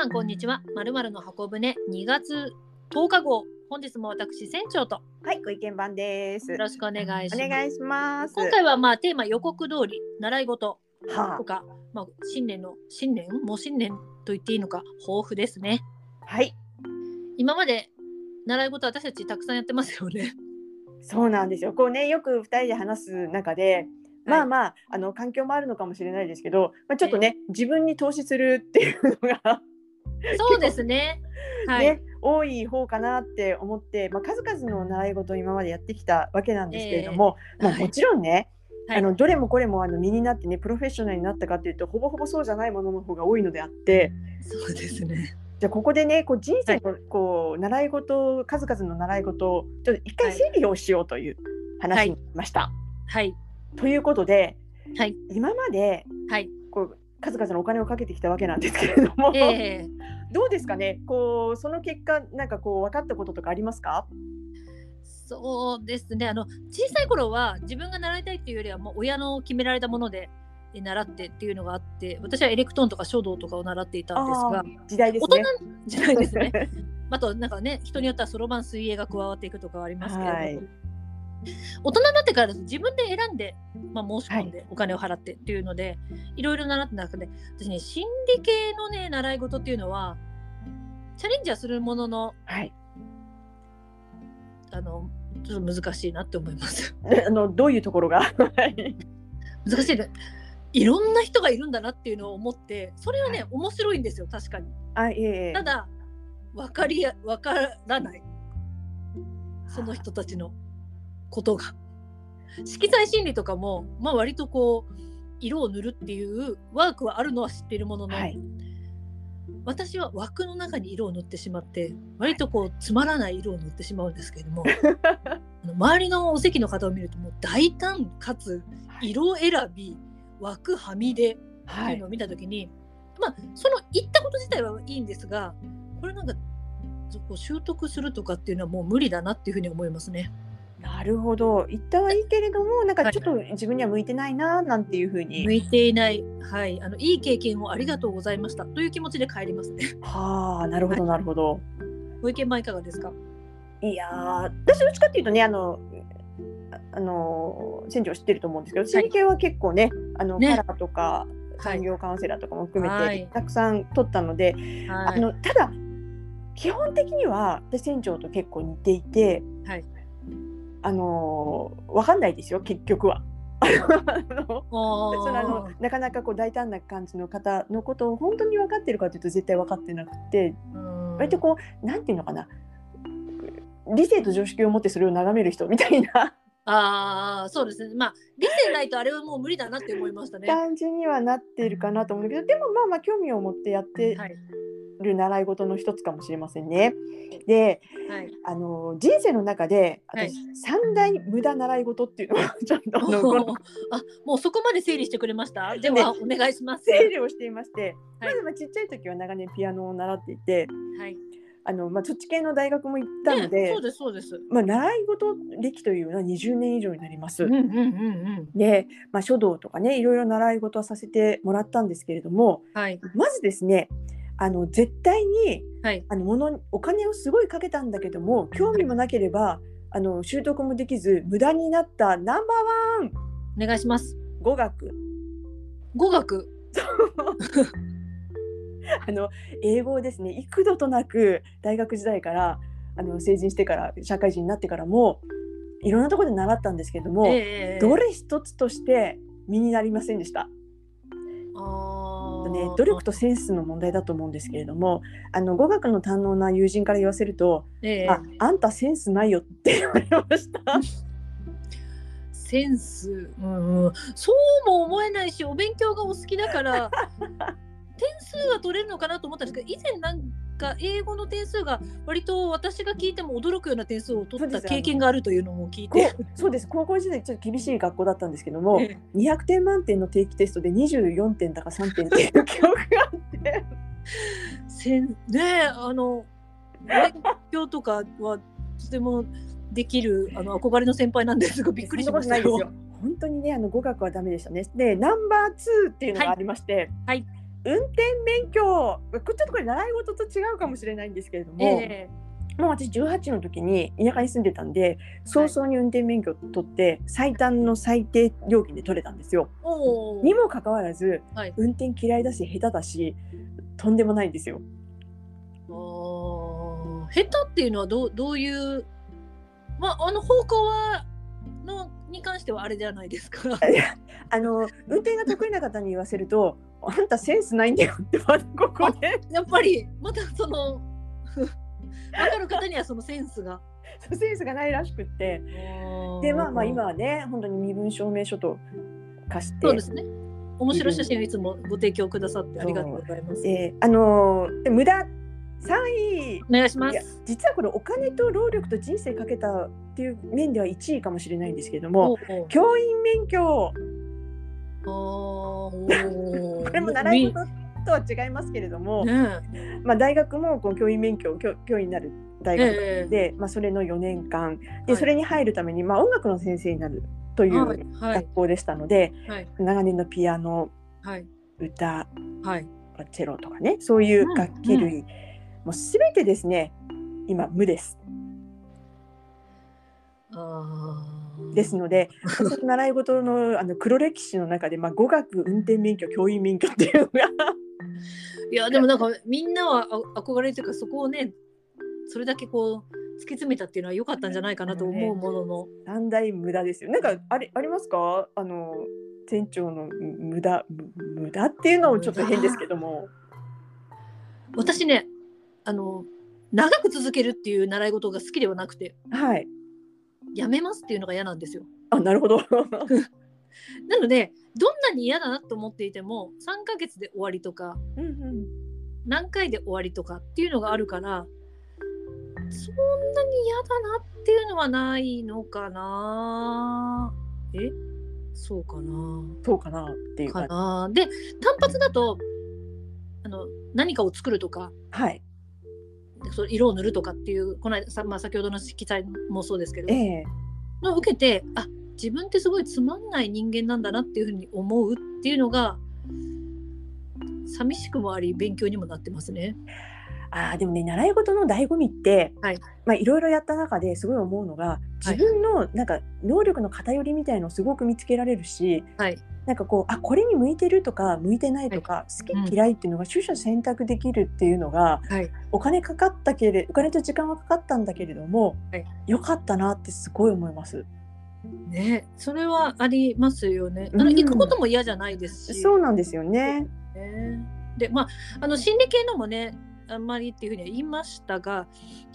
さんこんにちは。まるまるの箱舟2月10日号。本日も私船長とはい、ご意見番です。よろしくお願いします。お願いします。今回はまあテーマ予告通り習い事はとか、まあ新年の新年？もう新年と言っていいのか抱負ですね。あ、はい、今まで習い事私たちたくさんやってますよね。そうなんですよ。こうね、よく二人で話す中で。まあまあ、あの環境もあるのかもしれないですけど、まあ、ちょっとね、自分に投資するっていうのがそうですね。はい。ね、多い方かなって思って、まあ、数々の習い事を今までやってきたわけなんですけれども、まあ、はいもちろんね、はいあのどれもこれもあの身になってねプロフェッショナルになったかっていうとほぼほぼそうじゃないものの方が多いのであってそうですね。じゃあここでねこう人生のこう習い事数々の習い事をちょっと一回整理をしようという話になりました。はい。ということで、はい今まではい。こう数々のお金をかけてきたわけなんですけれども、えーどうですかね？こうその結果なんかこう分かったこととかありますか？そうですね。あの小さい頃は自分が習いたいっていうよりはもう親の決められたものでえ習ってっていうのがあって私はエレクトーンとか書道とかを習っていたんですが時代です大ね人。じゃないですね。あとなんかね人によってはそろばん水泳が加わっていくとかはありますけれども、はい大人になってから自分で選んで、まあ、申し込んでお金を払ってっていうので、い、ろいろ習って中で私ね心理系のね習い事っていうのはチャレンジはするもののはい。あのちょっと難しいなって思います。で あのどういうところが？は い難しいね。いろんな人がいるんだなっていうのを思ってそれはね、面白いんですよ確かに。あいえいえただ分かりや分からないその人たちのことが。色彩心理とかも、まあ、割とこう色を塗るっていうワークはあるのは知っているものの、はい私は枠の中に色を塗ってしまって割とこうつまらない色を塗ってしまうんですけれども あの周りのお席の方を見るともう大胆かつ色選び枠はみ出ってはいいうのを見た時に、まあその言ったこと自体はいいんですがこれなんかそこ習得するとかっていうのはもう無理だなっていうふうに思いますね。なるほど。言ったはいいけれどもなんかはい。ちょっと自分には向いてないななんていうふうに、向いていない、はい、あのいい経験をありがとうございました。という気持ちで帰りますね。はあなるほどなるほど、ご意見はいかがですか？い、やー私どっちかっていうとねあのああの船長知ってると思うんですけど心理系は結構ねあの、ね。カラーとか産業カウンセラーとかも含めて、はい。たくさん取ったので、はい。あのただ基本的には私船長と結構似ていて、はいあのわかんないですよ結局は。あのおー。そのあのなかなかこう大胆な感じの方のことを本当に分かってるかというと絶対分かってなくてうん。割とこうなんていうのかな。理性と常識を持ってそれを眺める人みたいな。ああそうですね。まあ理性ないとあれはもう無理だなって思いましたね。感じにはなっているかなと思うんだけどでもまあまあ興味を持ってやってはいる習い事の一つかもしれませんね。ではい。あの人生の中ではい私、三大無駄習い事っていうのを ちょっとあもうそこまで整理してくれました？でねはお願いします。整理をしていまして、はいまずまあちっちゃい時は長年ピアノを習っていてはい。あの、まあ、そっち系の大学も行ったのねで、そうですそうです。まあ、習い事歴というのは20年以上になります。うんうんうんうん。で、まあ、書道とかねいろいろ習い事はさせてもらったんですけれどもはいまずですねあの絶対にはい。あのものにお金をすごいかけたんだけども興味もなければあの習得もできず無駄になったナンバーワン。お願いします。語学。語学？あの英語をですね幾度となく大学時代からあの成人してから社会人になってからもいろんなところで習ったんですけれども、ええ。どれ一つとして身になりませんでした？ね、努力とセンスの問題だと思うんですけれどもあの語学の堪能な友人から言わせるとええ「ああんたセンスないよ」って言われました。センス、うんうん、そうも思えないしお勉強がお好きだから 点数は取れるのかなと思ったんですけど以前なんか英語の点数が割と私が聞いても驚くような点数を取った経験があるというのも聞いこて。うそうです。高校時代ちょっと厳しい学校だったんですけどもええ。200点満点の定期テストで24点だか3点っていう記憶があって。せんねえあの勉強とかはとてもできるあの憧れの先輩なんですがびっくりしましたよ。本当にねあの語学はダメでしたね。でナンバー2っていうのがありまして、はい運転免許ちょっとこれ習い事と違うかもしれないんですけれども、えもう私18の時に田舎に住んでたんで早々に運転免許取って最短の最低料金で取れたんですよ。にもかかわらず、はい運転嫌いだし下手だしとんでもないんですよ。下手っていうのはどうどういうまああの方向はのに関してはあれじゃないですか。あの運転が得意な方に言わせると「あんたセンスないんだよ」ってまだここでやっぱりまたその分かる方にはそのセンスが。センスがないらしくってでまあまあ今はね本当に身分証明書と貸してそうですね。面白い写真をいつもご提供くださってありがとうございます。えーあのーで無駄3位お願いしまいやす。実はこれお金と労力と人生かけたっていう面では1位かもしれないんですけれどおも教員免許あーおーこれも習い事とは違いますけれども、ねまあ、大学もこう教員免許教教員になる大学ええで、まあ、それの4年間。ではい。それに入るために、まあ、音楽の先生になるといはいうはい。学校でしたので、はい。長年のピアノはい。歌はい。チェロとかねそういう楽器類、もう全てですね今無です。あーですので私の習い事のあの黒歴史の中で、まあ、語学運転免許教員免許っていうのがいやでもなんかみんなはあ憧れというかそこをねそれだけこう突き詰めたっていうのは良かったんじゃないかなと思うものの、三大無駄ですよ。なんかあれありますか？あの店長の無駄む無駄っていうのもちょっと変ですけども。私ねあの長く続けるっていう習い事が好きではなくてはい。やめますっていうのが嫌なんですよ。あなるほど。なのでどんなに嫌だなと思っていても3ヶ月で終わりとかうんうん何回で終わりとかっていうのがあるからそんなに嫌だなっていうのはないのかなえ？そうかなそうかなっていうか。なで単発だとあの何かを作るとかはい。そ色を塗るとかっていうこの間さ、まあ、先ほどの色彩もそうですけど、ええのを受けてあ自分ってすごいつまんない人間なんだなっていうふうに思うっていうのが寂しくもあり勉強にもなってますね。ああでもね習い事の醍醐味って、はいまあいろいろやった中ですごい思うのが自分のなんか能力の偏りみたいのをすごく見つけられるし、はいなんかこうあこれに向いてるとか向いてないとか、うん好き嫌いっていうのが取捨選択できるっていうのがはい、お金かかったけれお金と時間はかかったんだけれども、はいよかったなってすごい思います。ねそれはありますよね。あうんの行くことも嫌じゃないですし。そうなんですよね。ねでまああの心理系のもねあんまりっていうふうには言いましたが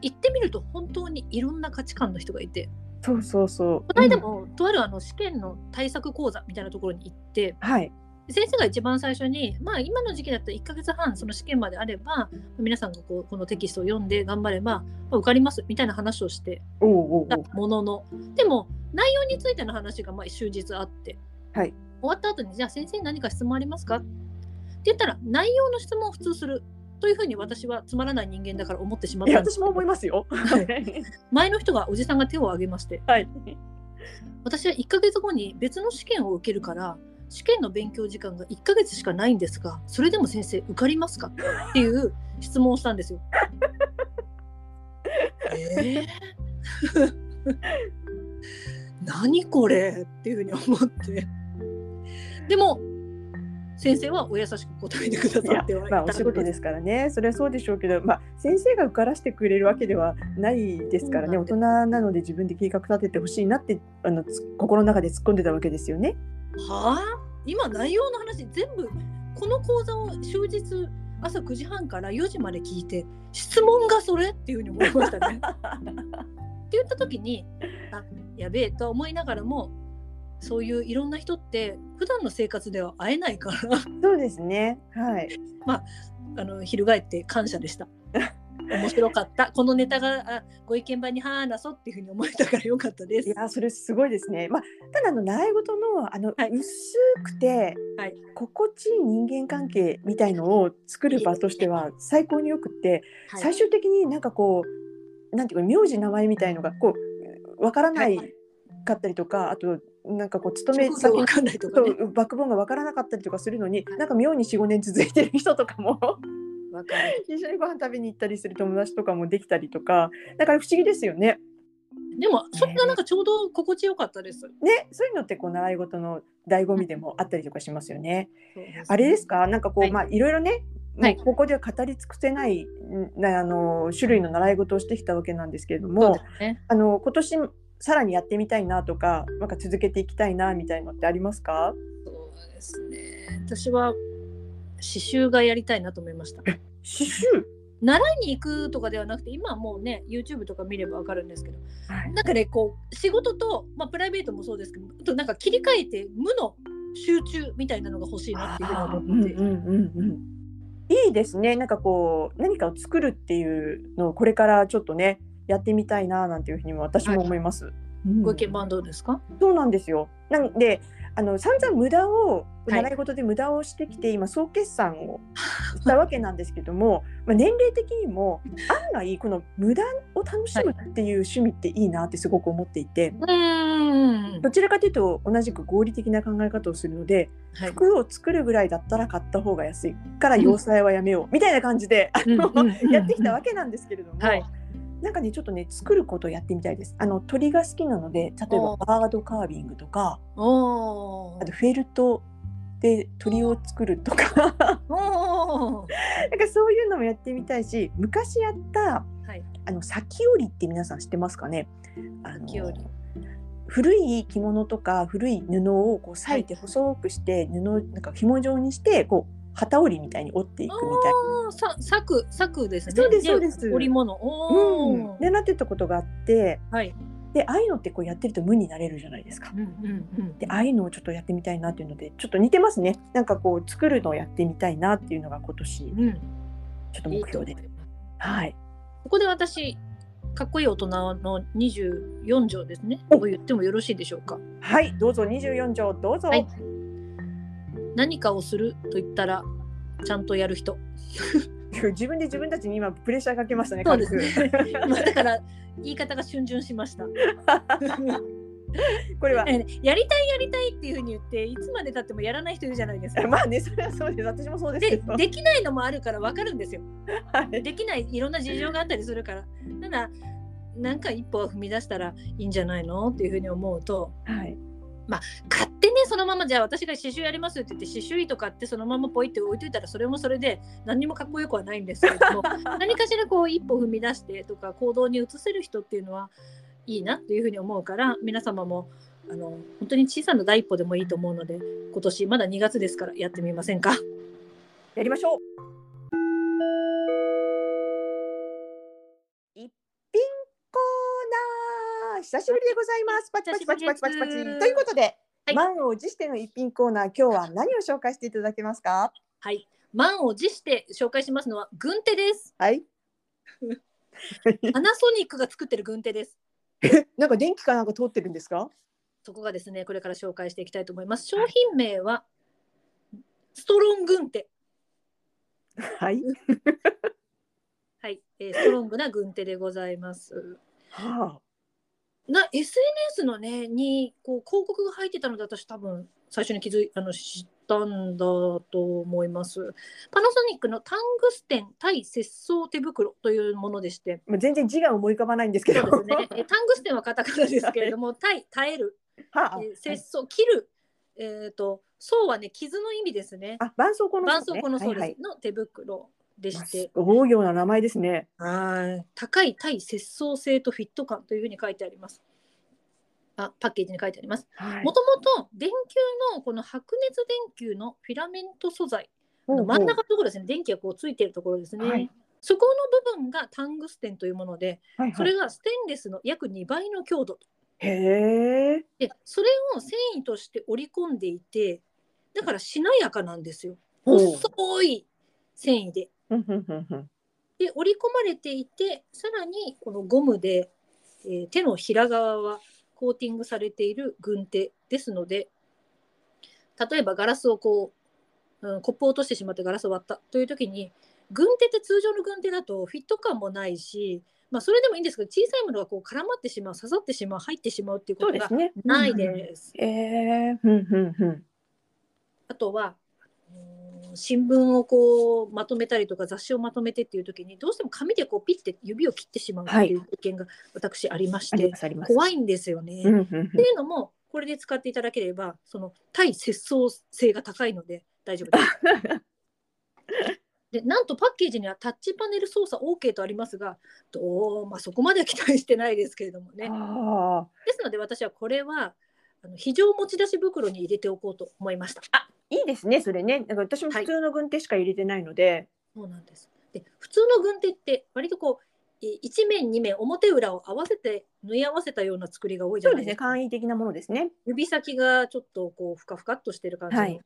行ってみると本当にいろんな価値観の人がいてそうそうそう。この間うん。も、とあるあの試験の対策講座みたいなところに行ってはい。先生が一番最初に、まあ、今の時期だったら1ヶ月半その試験まであれば皆さんがこうこのテキストを読んで頑張れば、まあ受かりますみたいな話をしてたものの。でも内容についての話がまあ終日あって、はい。終わった後にじゃあ先生に何か質問ありますか？って言ったら内容の質問を普通するというふうに私はつまらない人間だから思ってしまっいやたんです。私も思いますよ。はい。前の人がおじさんが手を挙げまして。はい。私は1ヶ月後に別の試験を受けるから試験の勉強時間が1ヶ月しかないんですがそれでも先生受かりますか？っていう質問をしたんですよ。えー。何これ？っていうふうに思って。でも先生はお優しく答えてくださってはいまあ、お仕事ですからね、それはそうでしょうけど、まあ、先生が受からしてくれるわけではないですからね、大人なので自分で計画立ててほしいなってあのつ心の中で突っ込んでたわけですよね。はあ？今内容の話全部この講座を終日朝9時半から4時まで聞いて質問がそれっていうふうに思いましたね。って言った時にあやべえと思いながらもそういういろんな人って普段の生活では会えないから そうですね。はい。あの翻って感謝でした。面白かったこのネタがあご意見番に話そうっていうふうに思えたからよかったですい。や、それすごいですね。まあ、ただあの習い事のあの、はい薄くて、はい心地いい人間関係みたいのを作る場としては最高によくって、はい最終的になんかこうなんていうか名字名前みたいのがこうわからないかったりとか、あとなんかこう勤め職業わかんないとかね。バックボーンが分からなかったりとかするのになんか妙に45年続いてる人とかも。わかる。一緒にご飯食べに行ったりする友達とかもできたりとか。だから不思議ですよね。でもそれがなんかちょうど心地よかったです。ねそういうのってこう習い事の醍醐味でもあったりとかしますよね。ね。あれですか？なんかこう、はい。まあいろいろねもはい。うここでは語り尽くせない、んなあの種類の習い事をしてきたわけなんですけれどもね。あの今年さらにやってみたいなとかなんか続けていきたいなみたいのってありますか？そうですね。私は刺繍がやりたいなと思いました。刺繍、習いに行くとかではなくて今はもうね YouTube とか見ればわかるんですけどはい。なんかねこう仕事と、まあ、プライベートもそうですけどあとなんか切り替えて無の集中みたいなのが欲しいなっていうふうに思って、いいですね。なんかこう何かを作るっていうのをこれからちょっとねやってみたいななんていうふうにも私も思います。うん。ご意見番どうですか？そうなんですよ。なんであの散々無駄をい。習い事で無駄をしてきて、今総決算をしたわけなんですけども、まあ年齢的にも案外この無駄を楽しむっていう趣味っていいなってすごく思っていて、うーん。どちらかというと同じく合理的な考え方をするので、はい。服を作るぐらいだったら買った方が安いから洋裁はやめようみたいな感じで、あのやってきたわけなんですけれども、はいなんかねちょっとね作ることをやってみたいです。あの鳥が好きなので例えばおバードカービングとかあとフェルトで鳥を作るとか。なんかそういうのもやってみたいし昔やったはい。あの裂き織りって皆さん知ってますかね？あの古い着物とか古い布をこう裂いて細くして布をなんか紐状にしてこう旗織りみたいに折っていくみたいな。さ作作ですね。そうですそうです織物。おうん、ーでなってたことがあってはい。でああいうのってこうやってると無になれるじゃないですか。うんうんうん。でああいうのをちょっとやってみたいなっていうのでちょっと似てますねなんかこう作るのをやってみたいなっていうのが今年うん。ちょっと目標でいいはいここで私かっこいい大人の24条ですね。おを言ってもよろしいでしょうか。はいどうぞ24条どうぞ、はい何かをすると言ったらちゃんとやる人。自分で自分たちに今プレッシャーかけましたねそうですね だから言い方が逡巡しました。これはやりたいやりたいっていうふうに言っていつまでたってもやらない人いるじゃないですか。まあねそれはそうです私もそうですけでどできないのもあるから分かるんですよ。はいできないいろんな事情があったりするから。ただなんか一歩は踏み出したらいいんじゃないのっていうふうに思うとはい買ってねそのままじゃあ私が刺繍やりますって言って刺繍糸買ってそのままポイって置いといたらそれもそれで何にもかっこよくはないんですけれども 何かしらこう一歩踏み出してとか行動に移せる人っていうのはいいなっていうふうに思うから皆様もあの本当に小さな第一歩でもいいと思うので今年まだ2月ですからやってみませんか？やりましょう久しぶりでございます。パチパチ。パチパチパチパチ。ということで、はい。満を持しての一品コーナー今日は何を紹介していただけますか？はい。満を持して紹介しますのは軍手です。はい。パナソニックが作ってる軍手です。なんか電気かなんか通ってるんですか？そこがですねこれから紹介していきたいと思います。商品名はストロン軍手。はい、はい、えーストロングな軍手でございます。はな SNS のねにこう広告が入ってたので私多分最初に気づいあの知ったんだと思います。パナソニックのタングステン対接相手袋というものでして、全然字が思い浮かばないんですけど。そうですね。えータングステンはカタカナですけれども、対耐える、はあ、えー接相切る、えっ、と相はね傷の意味ですね。あ、絆創膏の、絆創膏のそうです、はい。の手袋でして、大行な名前ですね。はい高い対接相性とフィット感というふうに書いてあります。あパッケージに書いてあります。はいもともと電球のこの白熱電球のフィラメント素材、真ん中のところですね、電気がこうついているところですね。はいそこの部分がタングステンというもので、はいはいそれがステンレスの約2倍の強度へえ。で、それを繊維として織り込んでいて、だからしなやかなんですよ。細い繊維で。で織り込まれていてさらにこのゴムで、えー手のひら側はコーティングされている軍手ですので例えばガラスをこう、うん、コップを落としてしまってガラスを割ったという時に軍手って通常の軍手だとフィット感もないしまあ、それでもいいんですけど小さいものがこう絡まってしまう刺さってしまう入ってしまうっていうことが。ないです。あとはうん新聞をこうまとめたりとか雑誌をまとめてっていう時にどうしても紙でこうピッて指を切ってしまうっていう経験が私ありまして、ありますあります。怖いんですよね。うんふんふんっていうのもこれで使っていただければその対接相性が高いので大丈夫です。でなんとパッケージにはタッチパネル操作 OK とありますがどう、まあ、そこまでは期待してないですけれどもね。あですので私はこれはあの非常持ち出し袋に入れておこうと思いました。あ、いいですね。それね。だから私も普通の軍手しか入れてないので。そうなんですで普通の軍手って割とこうえ一面二面表裏を合わせて縫い合わせたような作りが多いじゃそうですね。ないですか。簡易的なものですね。指先がちょっとこうふかふかっとしてる感じの、はい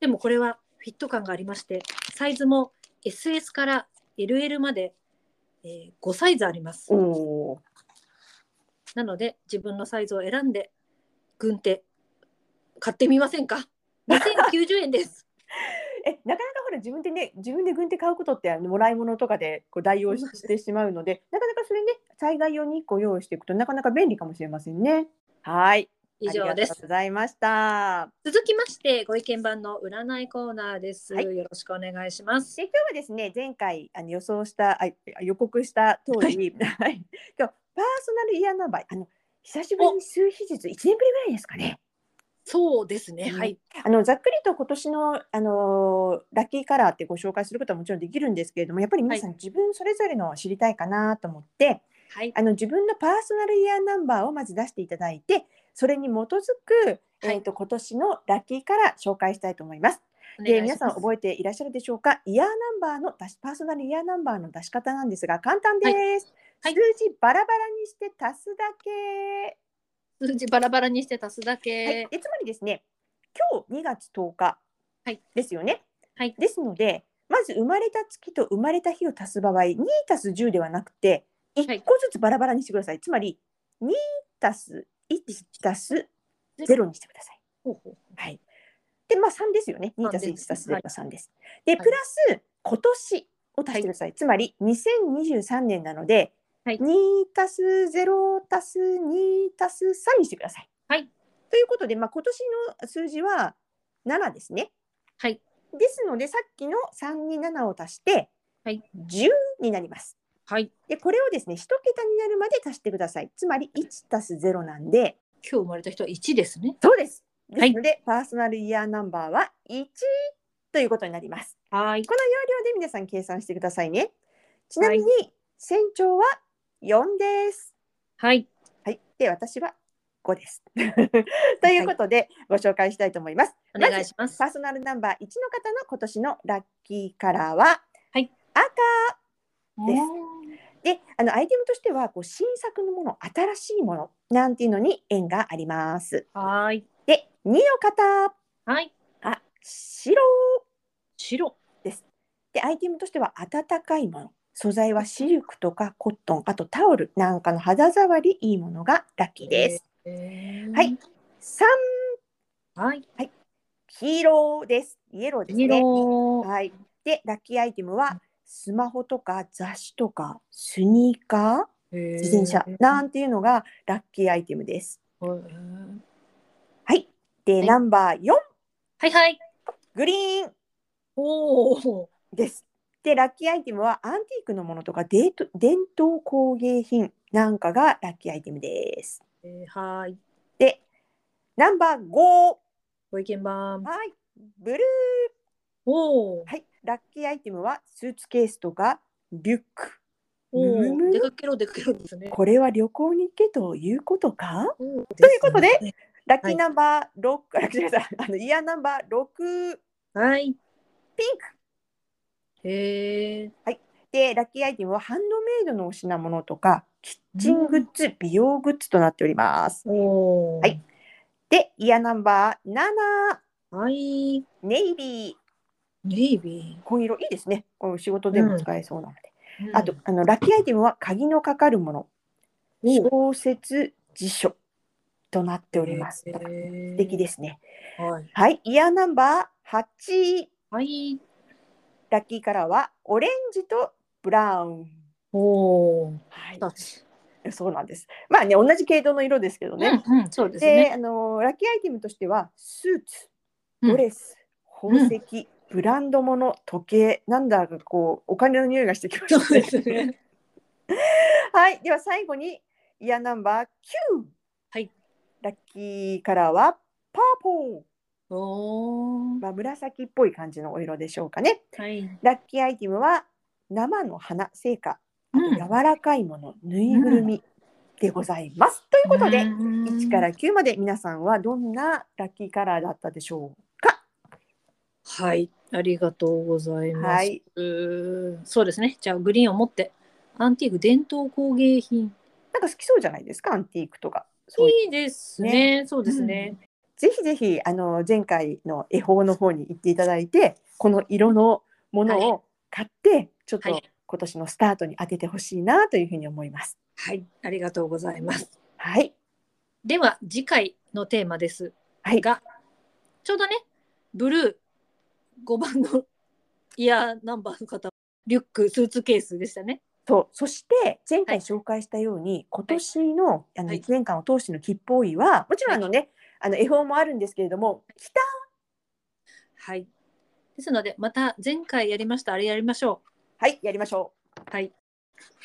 でもこれはフィット感がありましてサイズも SS から LL まで、えー5サイズありますおお。なので自分のサイズを選んで軍手。買ってみませんか？2090円です。え、なかなかほら自分でね、自分で軍手買うことってあのもらい物とかでこう代用ししてしまうので、なかなかそれね、災害用に1個用意していくとなかなか便利かもしれませんね。はい。以上です。ありがとうございました。続きましてご意見番の占いコーナーです、はい。よろしくお願いします。で今日はですね前回あの予想したあ予告した通り、はい、今日パーソナルイヤーナンバーあの久しぶりに数日1年ぶりぐらいですかね。そうですね、うん。はい。あのざっくりと今年の、あのーラッキーカラーってご紹介することはもちろんできるんですけれどもやっぱり皆さん自分それぞれのを知りたいかなと思って、はい。あの自分のパーソナルイヤーナンバーをまず出していただいてそれに基づく、はい。えー、と今年のラッキーカラー紹介したいと思います。おで皆さん覚えていらっしゃるでしょうか？イヤーナンバーの出しパーソナルイヤーナンバーの出し方なんですが簡単です、はい。数字バラバラにして足すだけ、数字バラバラにして足すだけ、はい、でつまりですね今日2月10日はい。ですよね、はい。ですのでまず生まれた月と生まれた日を足す場合2足す10ではなくて1個ずつバラバラにしてください、つまり2足す1足す0にしてください。ほうほうはい。で、まあ3ですよね。2三たす。です1たす0が3です。で、はい。プラス今年を足してください。つまり2023年なので、はい2たす0たす2たす3にしてください。はい。ということで、まあ、今年の数字は7ですね。はいですので、さっきの3に7を足して、はい10になります。はいで、これをですね、1桁になるまで足してください。つまり1たす0なんで、今日生まれた人は1ですねそうです。ではいすので、パーソナルイヤーナンバーは1ということになります。はいこの要領で皆さん計算してくださいね。ちなみに、船長は4です。はい。はい。で、私は5です。ということで、ご紹介したいと思います。お願いします。パーソナルナンバー1の方の今年のラッキーカラーは、はい。赤です。であのアイテムとしてはこう新作のもの新しいものなんていうのに縁があります。はい。で2の方。はい。あ白。白。でアイテムとしては暖かいもの素材はシルクとかコットンあとタオルなんかの肌触りいいものがラッキーです。えー。はい。3はい。黄色です。イエローですね。色はい、でラッキーアイテムはスマホとか雑誌とかスニーカー自転車。なんていうのがラッキーアイテムです。はい。はい。で、はい。ナンバー4、はいはい。グリーン。おおです。で、ラッキーアイテムはアンティークのものとかデート伝統工芸品なんかがラッキーアイテムです。えーはい。で、ナンバー5、ご意見番。はい、ブルー。おおはい、ラッキーアイテムはスーツケースとかリュック。おむむー出かけろ出かけろですね。これは旅行に行けということか？というということでラッキはい。ーナンバー6、ラッキーナンバー6、はい。ピンク。へえで、ラッキーアイテムはハンドメイドのお品物とか、キッチングッズ、美容グッズとなっております。はい。で、イヤーナンバー7、はい。ネイビー。ネイビ紺色いいですね。こう仕事でも使えそうなので。ーあと、あのラッキーアイテムは鍵のかかるもの、お小説、辞書となっております。素敵ですね。はい。はい、イヤーナンバー8、はいラッキーカラーはオレンジとブラウン。おお。はい。そうなんです。まあね、同じ系統の色ですけどね。うんうん、そうですで、ね。あのラッキーアイテムとしては、スーツ、うんドレス、宝石、ブランド物、時計、なんだかこう、お金の匂いがしてきまそうでしたすね。はい、では最後に、イヤーナンバー9。はい。ラッキーカラーは、パーポー。おお。まあ、紫っぽい感じのお色でしょうかね。はい。ラッキーアイテムは生の花、成果、あとうん柔らかいもの、ぬいぐるみでございます。ということで、1から9まで皆さんはどんなラッキーカラーだったでしょうか？はい、ありがとうございます。はい、そうですね。じゃあグリーンを持ってアンティーク伝統工芸品。なんか好きそうじゃないですか、アンティークとか。いいですね。そうですね。ぜひぜひあの前回の恵方の方に行っていただいて、この色のものを買って、ちょっとはい。今年のスタートに当ててほしいなというふうに思います。はい、ありがとうございます。はい、では次回のテーマです。はい、が、ちょうどね、ブルー5番のイヤーナンバーの方、リュック、スーツケースでしたね。そう。そして前回はい。紹介したように、今年のあのはい。1年間を通しての吉報位はもちろんあのね、あの恵方もあるんですけれども北はい。ですので、また前回やりました、あれやりましょはいやりましょう。う。はい。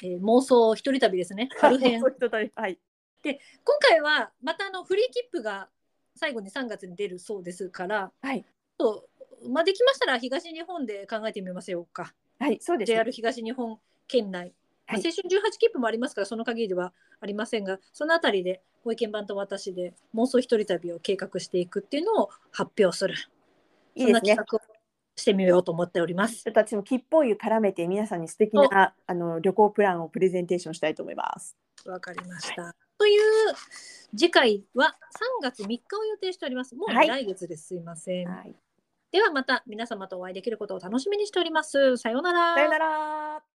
えー妄想一人旅ですね。春編。そういではい今回はまたあのフリー切符が最後に3月に出るそうですから、はいとまあ、できましたら東日本で考えてみましょうか。はいそうですね、JR 東日本県内、まあはい青春18切符もありますからその限りではありませんがそのあたりでご意見番と私で妄想一人旅を計画していくっていうのを発表するいいですねそんな企。画をしてみようと思っております私も吉報湯絡めて皆さんに素敵なあの旅行プランをプレゼンテーションしたいと思います。わかりました。という次回は3月3日を予定しております。もうはい来月です。すいません。はい、ではまた皆様とお会いできることを楽しみにしております。さようなら。さよなら。